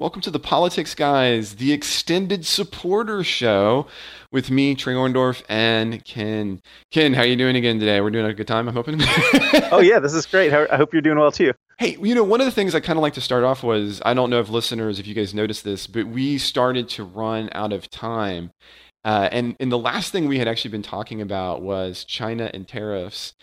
Welcome to the Politics Guys, the extended supporter show with me, Trey Orndorff, and Ken. Ken, how are you doing again today? We're doing a good time, I'm hoping. oh, yeah, this is great. I hope you're doing well too. Hey, you know, one of the things I kind of like to start off was I don't know if listeners, if you guys noticed this, but we started to run out of time. Uh, and, and the last thing we had actually been talking about was China and tariffs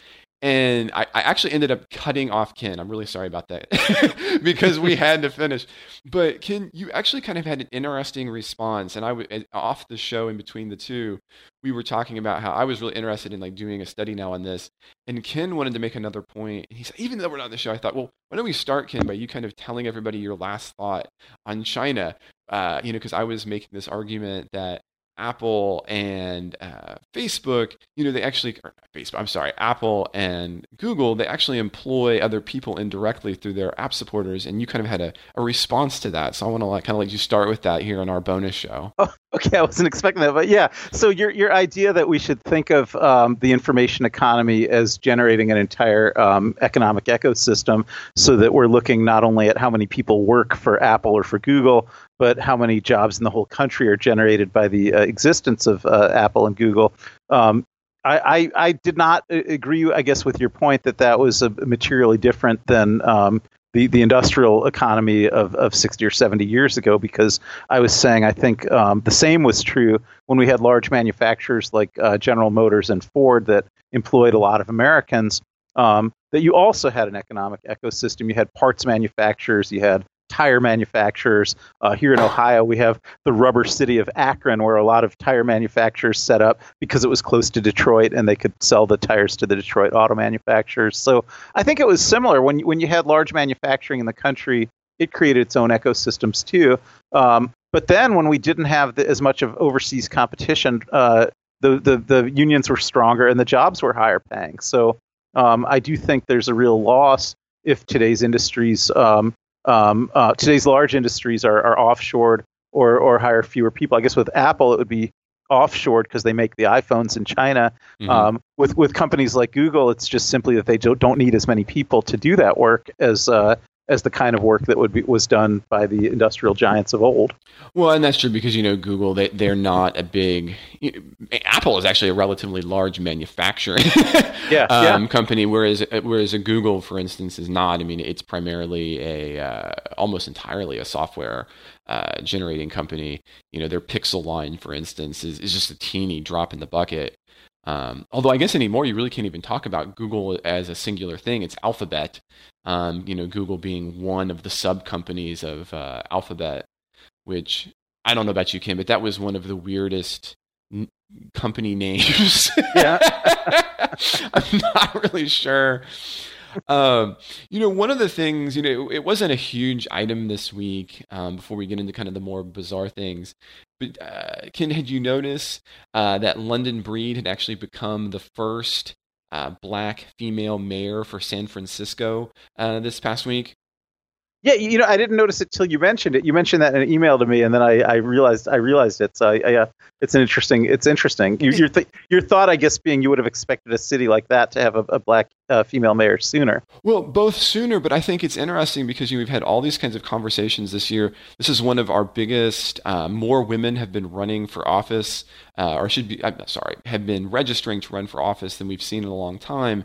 and I, I, actually ended up cutting off Ken. I'm really sorry about that because we had to finish. But Ken, you actually kind of had an interesting response, and I was off the show in between the two. We were talking about how I was really interested in like doing a study now on this, and Ken wanted to make another point. And he said, even though we're not on the show, I thought, well, why don't we start Ken by you kind of telling everybody your last thought on China? Uh, you know, because I was making this argument that Apple and uh, Facebook, you know, they actually, Facebook, I'm sorry, Apple and Google, they actually employ other people indirectly through their app supporters. And you kind of had a, a response to that. So I want to like, kind of let you start with that here on our bonus show. Oh, okay. I wasn't expecting that. But yeah. So your, your idea that we should think of um, the information economy as generating an entire um, economic ecosystem so that we're looking not only at how many people work for Apple or for Google, but how many jobs in the whole country are generated by the uh, existence of uh, Apple and Google. Um, I, I, I, did not uh, agree, I guess, with your point that that was a materially different than um, the, the industrial economy of, of 60 or 70 years ago, because I was saying I think um, the same was true when we had large manufacturers like uh, General Motors and Ford that employed a lot of Americans. Um, that you also had an economic ecosystem. You had parts manufacturers, you had tire manufacturers. Uh, here in Ohio, we have the rubber city of Akron, where a lot of tire manufacturers set up because it was close to Detroit and they could sell the tires to the Detroit auto manufacturers. So I think it was similar when when you had large manufacturing in the country. It created its own ecosystems too. Um, but then when we didn't have the, as much of overseas competition, uh, the, the the unions were stronger and the jobs were higher paying. So um, I do think there's a real loss if today's industries um, um, uh, today's large industries are, are offshored or, or hire fewer people. I guess with Apple, it would be offshored because they make the iPhones in China. Mm-hmm. Um, with with companies like Google, it's just simply that they don't, don't need as many people to do that work as uh, as the kind of work that would be was done by the industrial giants of old. Well, and that's true because you know Google they they're not a big you know, Apple is actually a relatively large manufacturing yeah, um, yeah. company, whereas whereas a Google, for instance, is not. I mean, it's primarily a uh, almost entirely a software uh, generating company. You know, their Pixel line, for instance, is, is just a teeny drop in the bucket. Um, although I guess anymore you really can't even talk about Google as a singular thing. It's Alphabet, um, you know, Google being one of the sub companies of uh, Alphabet, which I don't know about you, Ken, but that was one of the weirdest n- company names. Yeah. I'm not really sure. Um, you know, one of the things, you know, it wasn't a huge item this week um, before we get into kind of the more bizarre things. But uh, Ken, had you noticed uh, that London Breed had actually become the first uh, black female mayor for San Francisco uh, this past week. Yeah, you know, I didn't notice it till you mentioned it. You mentioned that in an email to me, and then I, I realized I realized it. So, I, uh, it's an interesting. It's interesting. You, your th- your thought, I guess, being you would have expected a city like that to have a, a black uh, female mayor sooner. Well, both sooner, but I think it's interesting because you know, we've had all these kinds of conversations this year. This is one of our biggest. Uh, more women have been running for office, uh, or should be. I'm sorry, have been registering to run for office than we've seen in a long time.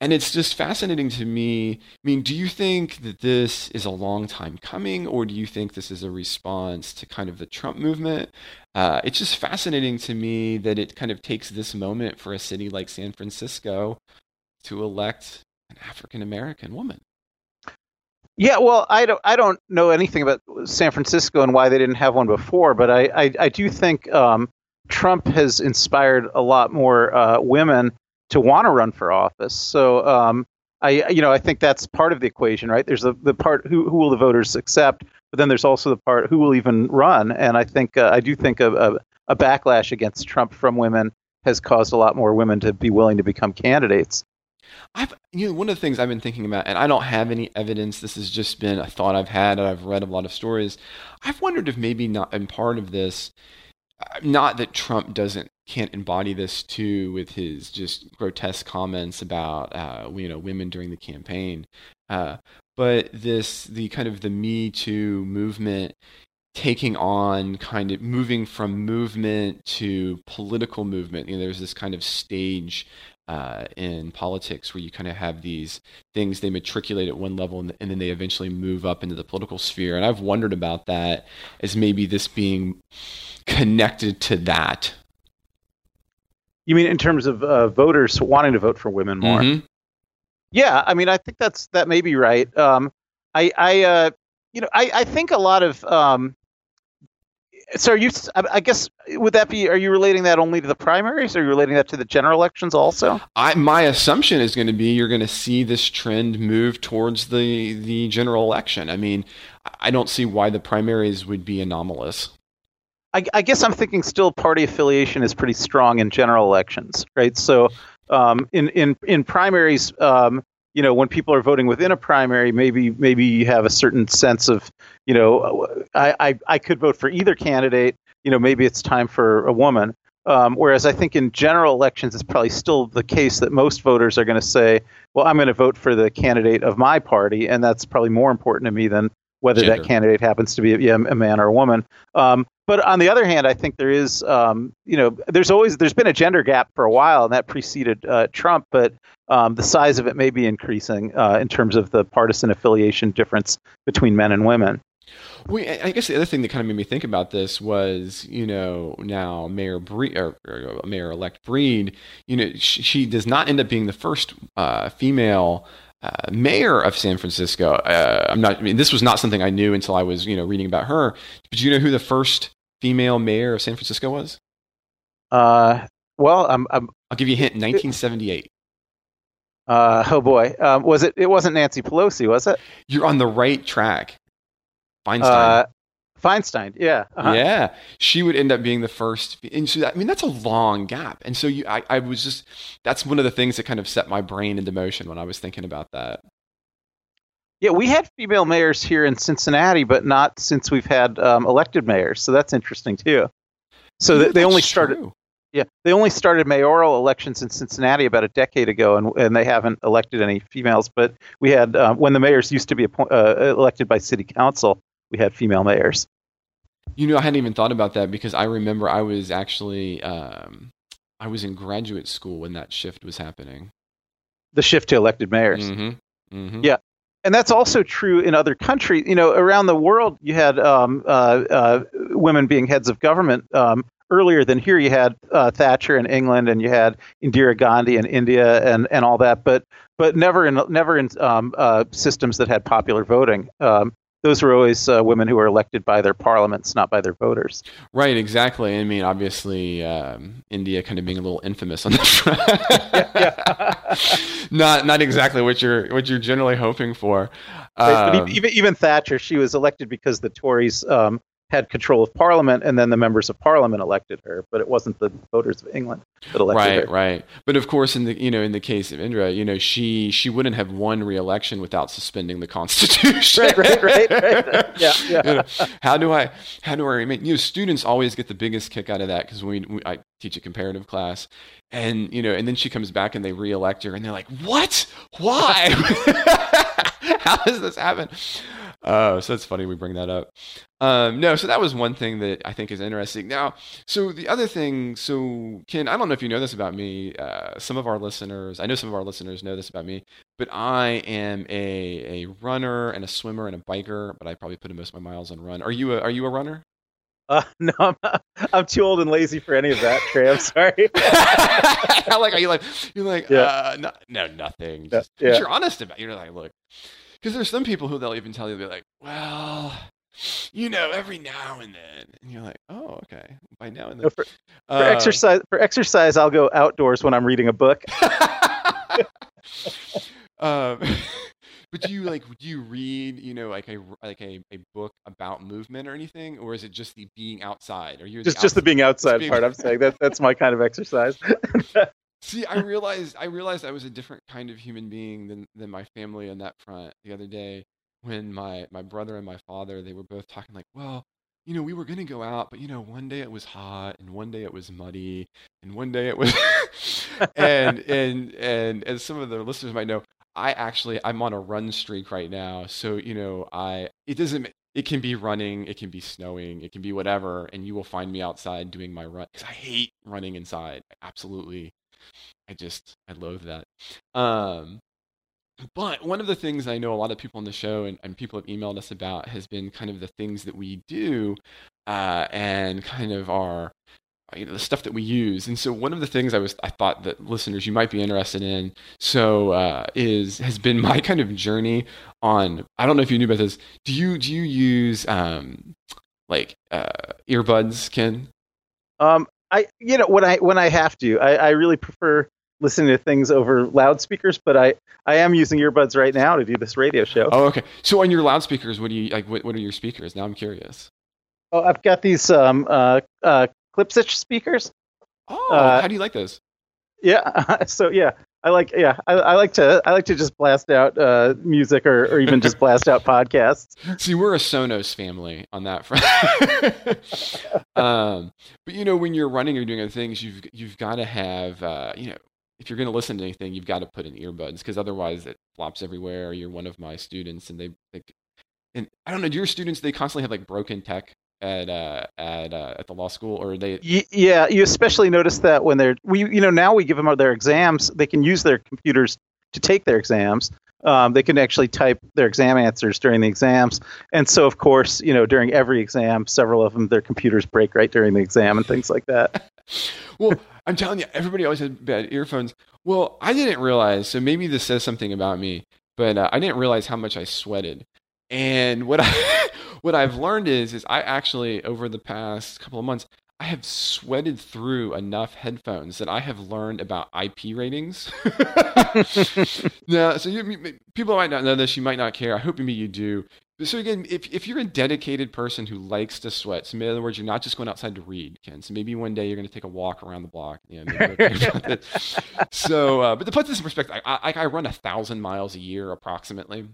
And it's just fascinating to me. I mean, do you think that this is a long time coming, or do you think this is a response to kind of the Trump movement? Uh, it's just fascinating to me that it kind of takes this moment for a city like San Francisco to elect an African American woman. Yeah, well, I don't, I don't know anything about San Francisco and why they didn't have one before, but I, I, I do think um, Trump has inspired a lot more uh, women to want to run for office. So um, I, you know, I think that's part of the equation, right? There's the, the part who, who will the voters accept, but then there's also the part who will even run. And I think uh, I do think a, a, a, backlash against Trump from women has caused a lot more women to be willing to become candidates. I've, you know, one of the things I've been thinking about, and I don't have any evidence. This has just been a thought I've had, and I've read a lot of stories. I've wondered if maybe not, in part of this, uh, not that Trump doesn't can't embody this too with his just grotesque comments about uh, you know women during the campaign. Uh, but this the kind of the Me Too movement taking on kind of moving from movement to political movement. You know, there's this kind of stage uh, in politics where you kind of have these things they matriculate at one level and, and, then they eventually move up into the political sphere. And I've wondered about that as maybe this being connected to that. You mean in terms of uh, voters wanting to vote for women more? Mm-hmm. Yeah, I mean, I think that's that may be right. Um, I, I, uh, you know, I, I think a lot of um, so are you i guess would that be are you relating that only to the primaries or are you relating that to the general elections also I, my assumption is going to be you're going to see this trend move towards the the general election i mean i don't see why the primaries would be anomalous i, I guess i'm thinking still party affiliation is pretty strong in general elections right so um, in in in primaries um, you know when people are voting within a primary maybe maybe you have a certain sense of you know I, I, I could vote for either candidate you know maybe it's time for a woman um, whereas I think in general elections, it's probably still the case that most voters are going to say, well, I'm going to vote for the candidate of my party, and that's probably more important to me than whether Gender. that candidate happens to be yeah, a man or a woman. Um, but on the other hand, I think there is, um, you know, there's always there's been a gender gap for a while, and that preceded uh, Trump. But um, the size of it may be increasing uh, in terms of the partisan affiliation difference between men and women. Well, I guess the other thing that kind of made me think about this was, you know, now Mayor Breed or, or Mayor-elect Breed, you know, she, she, does not end up being the first uh, female uh, mayor of San Francisco. Uh, I'm not. I mean, this was not something I knew until I was, you know, reading about her. But you know who the first female mayor of San Francisco was? Uh, well, I'm, I'm I'll give you a hint. 1978. Uh, oh boy, um, was it? It wasn't Nancy Pelosi, was it? You're on the right track. Feinstein. Uh, Feinstein, yeah, uh-huh. yeah, she would end up being the first. And so, I mean, that's a long gap. And so, you, I, I was just that's one of the things that kind of set my brain into motion when I was thinking about that. Yeah, we had female mayors here in Cincinnati, but not since we've had um, elected mayors. So that's interesting too. So yeah, they only started. True. Yeah, they only started mayoral elections in Cincinnati about a decade ago, and, and they haven't elected any females. But we had uh, when the mayors used to be appoint, uh, elected by city council, we had female mayors. You know, I hadn't even thought about that because I remember I was actually um, I was in graduate school when that shift was happening. The shift to elected mayors. Mm-hmm. Mm-hmm. Yeah, and that's also true in other countries. You know, around the world, you had um, uh, uh, women being heads of government. Um, earlier than here, you had uh, Thatcher in England, and you had Indira Gandhi in India, and, and all that. But but never in never in um, uh, systems that had popular voting. Um, those were always uh, women who were elected by their parliaments, not by their voters. Right, exactly. I mean, obviously, um, India kind of being a little infamous on that front. yeah, not not exactly what you're what you're generally hoping for. Right, but um, even even Thatcher, she was elected because the Tories um, had control of Parliament, and then the members of Parliament elected her. But it wasn't the voters of England that elected right, her. Right, right. But of course, in the you know in the case of Indira, you know she she wouldn't have won re-election without suspending the Constitution. right, right, right, right. Yeah, yeah. You know, how do I how do I remain? You know, students always get the biggest kick out of that because we, we I teach a comparative class, and you know, and then she comes back and they re-elect her, and they're like, "What? Why? how does this happen?" Oh, so it's funny we bring that up. Um, no, so that was one thing that I think is interesting. Now, so the other thing, so Ken, I don't know if you know this about me. Uh, some of our listeners, I know some of our listeners know this about me, but I am a a runner and a swimmer and a biker. But I probably put most of my miles on run. Are you a Are you a runner? Uh, no, I'm, I'm too old and lazy for any of that, Trey. I'm sorry. like, are you like, you're like, yeah. uh, no, no, nothing. Just, yeah. You're honest about. It. You're like, look, because there's some people who they'll even tell you, they're like, well, you know, every now and then, and you're like, oh, okay. By now and then, for, uh, for exercise, for exercise, I'll go outdoors when I'm reading a book. um, but do you like do you read you know like a like a, a book about movement or anything? Or is it just the being outside? Are you just the just the being outside being... part i'm saying. That that's my kind of exercise See, I realized I realized I was a different kind of human being than than my family on that front the other day when my my brother and my father they were both talking like, well, you know, we were gonna go out, but you know, one day it was hot and one day it was muddy and one day it was and and and as some of the listeners might know, I actually I'm on a run streak right now. So you know I it doesn't it can be running, it can be snowing, it can be whatever, and you will find me outside doing my run because I hate running inside. Absolutely, I just I loathe that. Um, but one of the things I know a lot of people on the show and, and people have emailed us about has been kind of the things that we do uh, and kind of our you know, the stuff that we use. And so one of the things I was I thought that listeners you might be interested in so uh, is has been my kind of journey on I don't know if you knew about this. Do you do you use um, like uh, earbuds, Ken? Um, I you know when I when I have to, I, I really prefer listening to things over loudspeakers, but I I am using earbuds right now to do this radio show. Oh, okay. So on your loudspeakers, what do you like? What, what are your speakers? Now I'm curious. Oh, I've got these um uh uh Klipsch speakers. Oh, uh, how do you like those? Yeah, so yeah, I like yeah, I, I, like to I like to just blast out uh, music or, or even just blast out podcasts. See, we're a Sonos family on that front. um, but you know, when you're running or doing other things, you've you've got to have uh, you know if you're going to listen to anything, you've got to put in earbuds because otherwise it flops everywhere. You're one of my students, and they like, and I don't know. Do your students they constantly have like broken tech at uh, at uh, at the law school, or they? Yeah, you especially notice that when they're we you know now we give them their exams, they can use their computers to take their exams. Um, they can actually type their exam answers during the exams, and so of course you know during every exam, several of them their computers break right during the exam and things like that. well, I'm telling you, everybody always had bad earphones. Well, I didn't realize, so maybe this says something about me, but uh, I didn't realize how much I sweated. And what I what I've learned is is I actually over the past couple of months I have sweated through enough headphones that I have learned about IP ratings. now, so you, people might not know this, you might not care. I hope maybe you do. So again, if if you're a dedicated person who likes to sweat, so in other words, you're not just going outside to read, Ken. So maybe one day you're going to take a walk around the block. You know, so, uh, but to put this in perspective, I, I, I run a thousand miles a year approximately.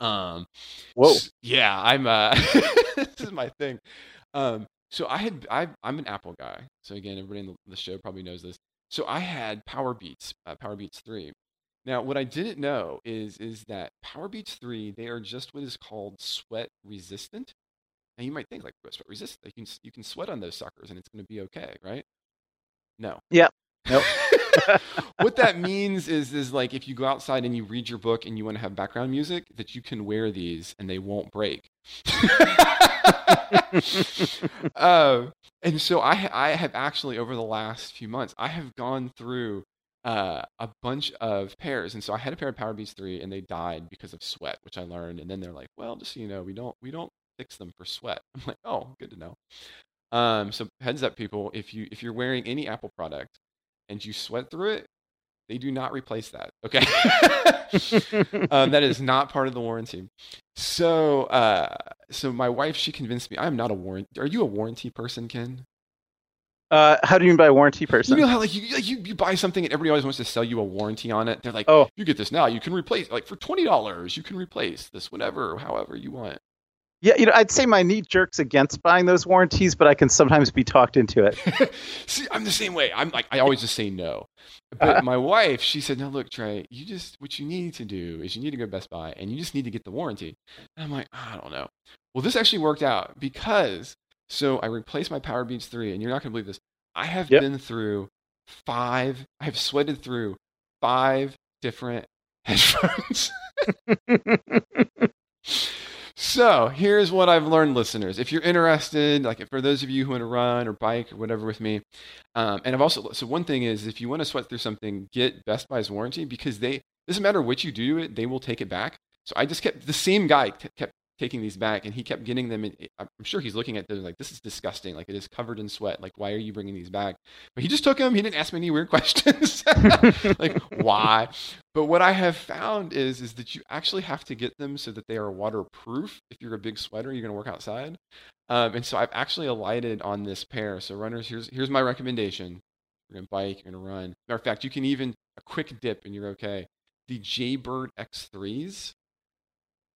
Um, Whoa. So, yeah, I'm. Uh, this is my thing. Um, so I had I I'm an Apple guy. So again, everybody in the show probably knows this. So I had Powerbeats, uh, Powerbeats three, now, what I didn't know is is that Powerbeats 3, they are just what is called sweat resistant. And you might think like sweat resistant, you can you can sweat on those suckers and it's going to be okay, right? No. Yeah. Nope. what that means is is like if you go outside and you read your book and you want to have background music, that you can wear these and they won't break. uh, and so I I have actually over the last few months I have gone through uh, a bunch of pairs, and so I had a pair of Powerbeats three, and they died because of sweat, which I learned. And then they're like, "Well, just so you know, we don't we don't fix them for sweat." I'm like, "Oh, good to know." Um, so heads up, people, if you if you're wearing any Apple product and you sweat through it, they do not replace that. Okay, um, that is not part of the warranty. So, uh, so my wife, she convinced me I'm not a warranty. Are you a warranty person, Ken? Uh, how do you mean by warranty person? You know how like you, like you, you buy something and everybody always wants to sell you a warranty on it. They're like, oh, you get this now. You can replace like for twenty dollars. You can replace this whenever, however you want. Yeah, you know, I'd say my knee jerks against buying those warranties, but I can sometimes be talked into it. See, I'm the same way. I'm like, I always just say no. But uh, my wife, she said, "No, look, Trey, you just what you need to do is you need to go to Best Buy and you just need to get the warranty." And I'm like, I don't know. Well, this actually worked out because so I replaced my Power Powerbeats 3, and you're not going to believe this. I have yep. been through five, I have sweated through five different headphones. so here's what I've learned, listeners. If you're interested, like for those of you who want to run or bike or whatever with me, um, and I've also, so one thing is if you want to sweat through something, get Best Buy's warranty because they, doesn't matter what you do to it, they will take it back. So I just kept the same guy kept taking these back and he kept getting them and i'm sure he's looking at them like this is disgusting. Like it is covered in sweat. Like why are you bringing these back? But he just took them he didn't ask me any weird questions. Like why? But what i have found is is that you actually have to get them so that they are waterproof. If you're a big sweater you're going to work outside. Um, and so i've actually alighted on this pair. So runners here's here's my recommendation. You're going to bike you're going to run. Matter of fact you can even a quick dip and you're okay. The jaybird x3s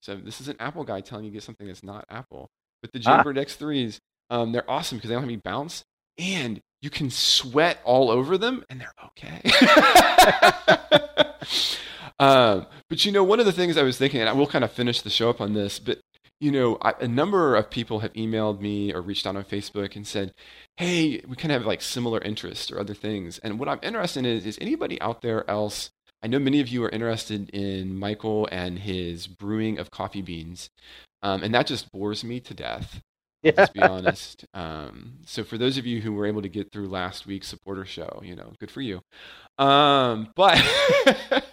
so this is an Apple guy telling you to get something that's not Apple. But the ah. Jaybird ah. X3s, um, they're awesome because they don't have any bounce, and you can sweat all over them, and they're okay. Um, but you know, one of the things I was thinking, and I will kind of finish the show up on this, but you know, I, a number of people have emailed me or reached out on Facebook and said, "Hey, we kind of have like similar interests or other things." And what I'm interested in is, is anybody out there else? I know many of you are interested in Michael and his brewing of coffee beans, um, and that just bores me to death. Yeah. Let's be honest. Um, so for those of you who were able to get through last week's supporter show, you know, good for you. Um, but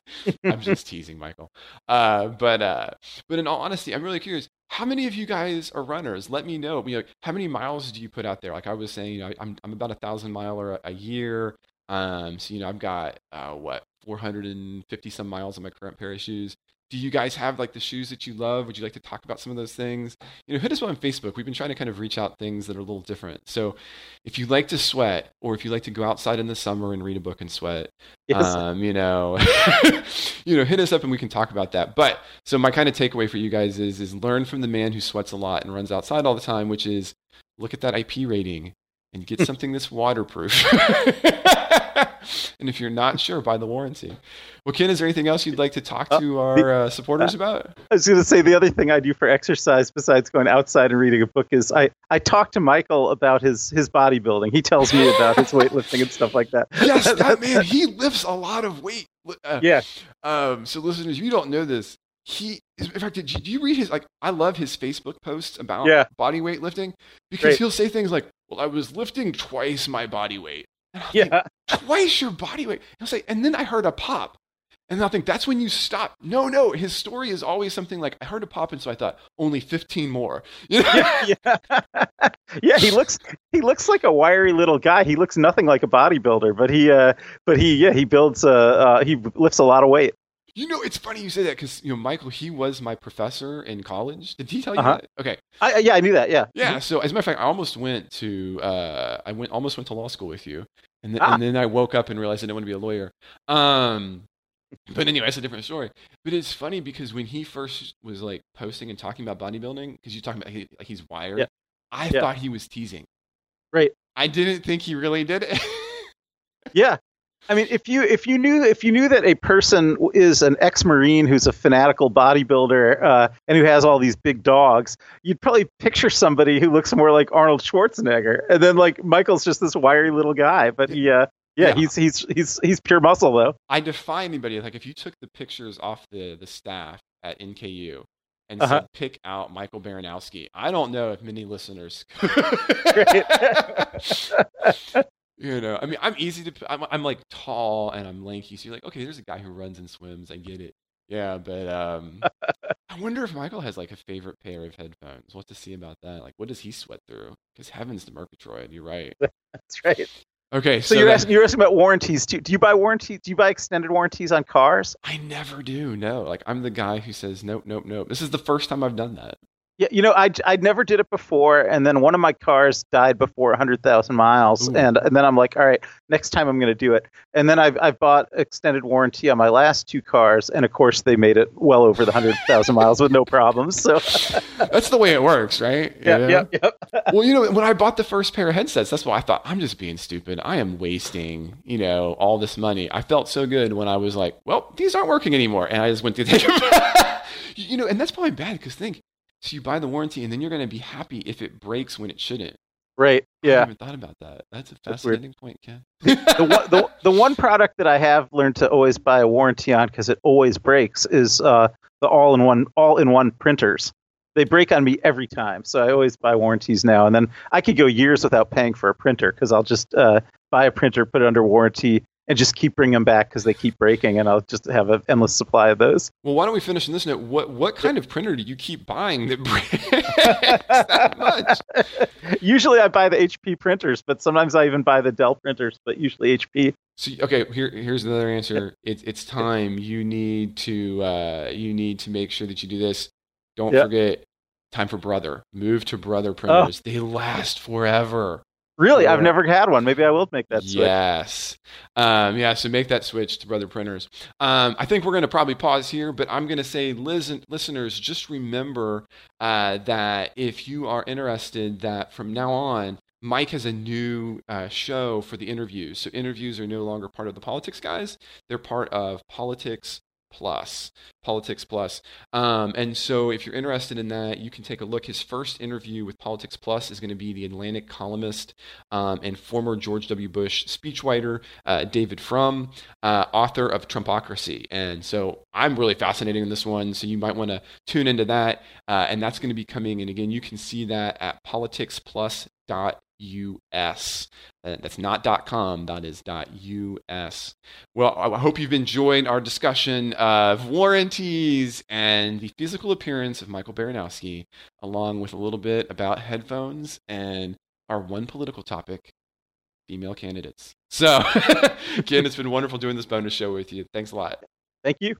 I'm just teasing, Michael. Uh, but uh, but in all honesty, I'm really curious. How many of you guys are runners? Let me know. You know, how many miles do you put out there? Like I was saying, you know, I'm I'm about a thousand miler a, a year. Um, so you know, I've got uh, what 450 some miles on my current pair of shoes do you guys have like the shoes that you love? Would you like to talk about some of those things? You know, hit us up on Facebook. We've been trying to kind of reach out things that are a little different. So if you like to sweat or if you like to go outside in the summer and read a book and sweat, yes. um, you know, you know, hit us up and we can talk about that. But so my kind of takeaway for you guys is is learn from the man who sweats a lot and runs outside all the time, which is look at that IP rating and get something that's waterproof. and if you're not sure, buy the warranty. Well, Ken, is there anything else you'd like to talk uh, to our uh, supporters about? I was going to say the other thing I do for exercise besides going outside and reading a book is I, I talk to Michael about his, his bodybuilding. He tells me about his weightlifting and stuff like that. Yes, that man, he lifts a lot of weight. Uh, yeah. Um, so, listeners, you don't know this. He, in fact, did you, do you read his like? I love his Facebook posts about yeah. body weight lifting because Great. he'll say things like, "Well, I was lifting twice my body weight." Yeah, think, twice your body weight. He'll say, and then I heard a pop, and I'll think that's when you stop. No, no, his story is always something like I heard a pop, and so I thought only fifteen more. You know? yeah, yeah. yeah, he looks he looks like a wiry little guy. He looks nothing like a bodybuilder, but he uh, but he yeah he builds uh, uh he lifts a lot of weight. You know, it's funny you say that because you know Michael, he was my professor in college. Did he tell you uh-huh. that? Okay. I, yeah, I knew that. Yeah. Yeah. Mm-hmm. So as a matter of fact, I almost went to uh, I went almost went to law school with you, and then, ah. and then I woke up and realized I didn't want to be a lawyer. Um, but anyway, that's a different story. But it's funny because when he first was like posting and talking about bodybuilding, because you're talking about he, like he's wired, yeah. I yeah. thought he was teasing. Right. I didn't think he really did it. yeah, I mean, if you if you knew if you knew that a person is an ex-marine who's a fanatical bodybuilder uh, and who has all these big dogs, you'd probably picture somebody who looks more like Arnold Schwarzenegger, and then like Michael's just this wiry little guy, but he. Uh, yeah, yeah, he's he's he's he's pure muscle though. I defy anybody like if you took the pictures off the the staff at NKU and uh-huh. said pick out Michael Baranowski, I don't know if many listeners. You know, I mean, I'm easy to. I'm, I'm like tall and I'm lanky, so you're like, okay, there's a guy who runs and swims. I get it. Yeah, but um, I wonder if Michael has like a favorite pair of headphones. What to see about that? Like, what does he sweat through? Because heavens to Murgatroyd, you're right. That's right. Okay, so, so you're asking you're asking about warranties. Do, do you buy warranties? Do you buy extended warranties on cars? I never do. No, like I'm the guy who says nope, nope, nope. This is the first time I've done that. Yeah, you know, I I never did it before, and then one of my cars died before 100,000 miles, and and then I'm like, all right, next time I'm going to do it. And then I've I've bought extended warranty on my last two cars, and of course they made it well over the 100,000 miles with no problems. So that's the way it works, right? Yeah, yeah, yeah. well, you know, when I bought the first pair of headsets, that's why I thought I'm just being stupid. I am wasting, you know, all this money. I felt so good when I was like, well, these aren't working anymore, and I just went through the. you know, and that's probably bad because think so you buy the warranty, and then you're going to be happy if it breaks when it shouldn't. Right. Yeah. I haven't thought about that. That's a fascinating point, Ken. the, one, the, the one product that I have learned to always buy a warranty on because it always breaks is uh, the all-in-one all-in-one printers. They break on me every time, so I always buy warranties now. And then I could go years without paying for a printer because I'll just uh, buy a printer, put it under warranty, and just keep bringing them back because they keep breaking, and I'll just have an endless supply of those. Well, why don't we finish on this note? What what kind of printer do you keep buying that breaks that much? Usually, I buy the HP printers, but sometimes I even buy the Dell printers, but usually HP. So okay, here here's another answer. It, it's time. You need to uh, you need to make sure that you do this. Don't yep. forget time for brother. Move to brother printers. Oh. They last forever. Really, I've never had one. Maybe I will make that switch. Yes, um, yeah. So make that switch to Brother Printers. Um, I think we're going to probably pause here, but I'm going to say, listen, listeners, just remember uh, that if you are interested, that from now on, Mike has a new uh, show for the interviews. So interviews are no longer part of the politics guys; they're part of politics Plus, Politics Plus. Um, and so, if you're interested in that, you can take a look. His first interview with Politics Plus is going to be the Atlantic columnist um, and former George W. Bush speechwriter, uh, David Frum, uh, author of Trumpocracy. And so, I'm really fascinated in this one. So, you might want to tune into that. Uh, and that's going to be coming. And again, you can see that at politicsplus.us. Uh, that's not .com, that is .us. Well, I hope you've enjoyed our discussion of warranties and the physical appearance of Michael Baranowski, along with a little bit about headphones and our one political topic, female candidates. So, Ken, it's been wonderful doing this bonus show with you. Thanks a lot. Thank you.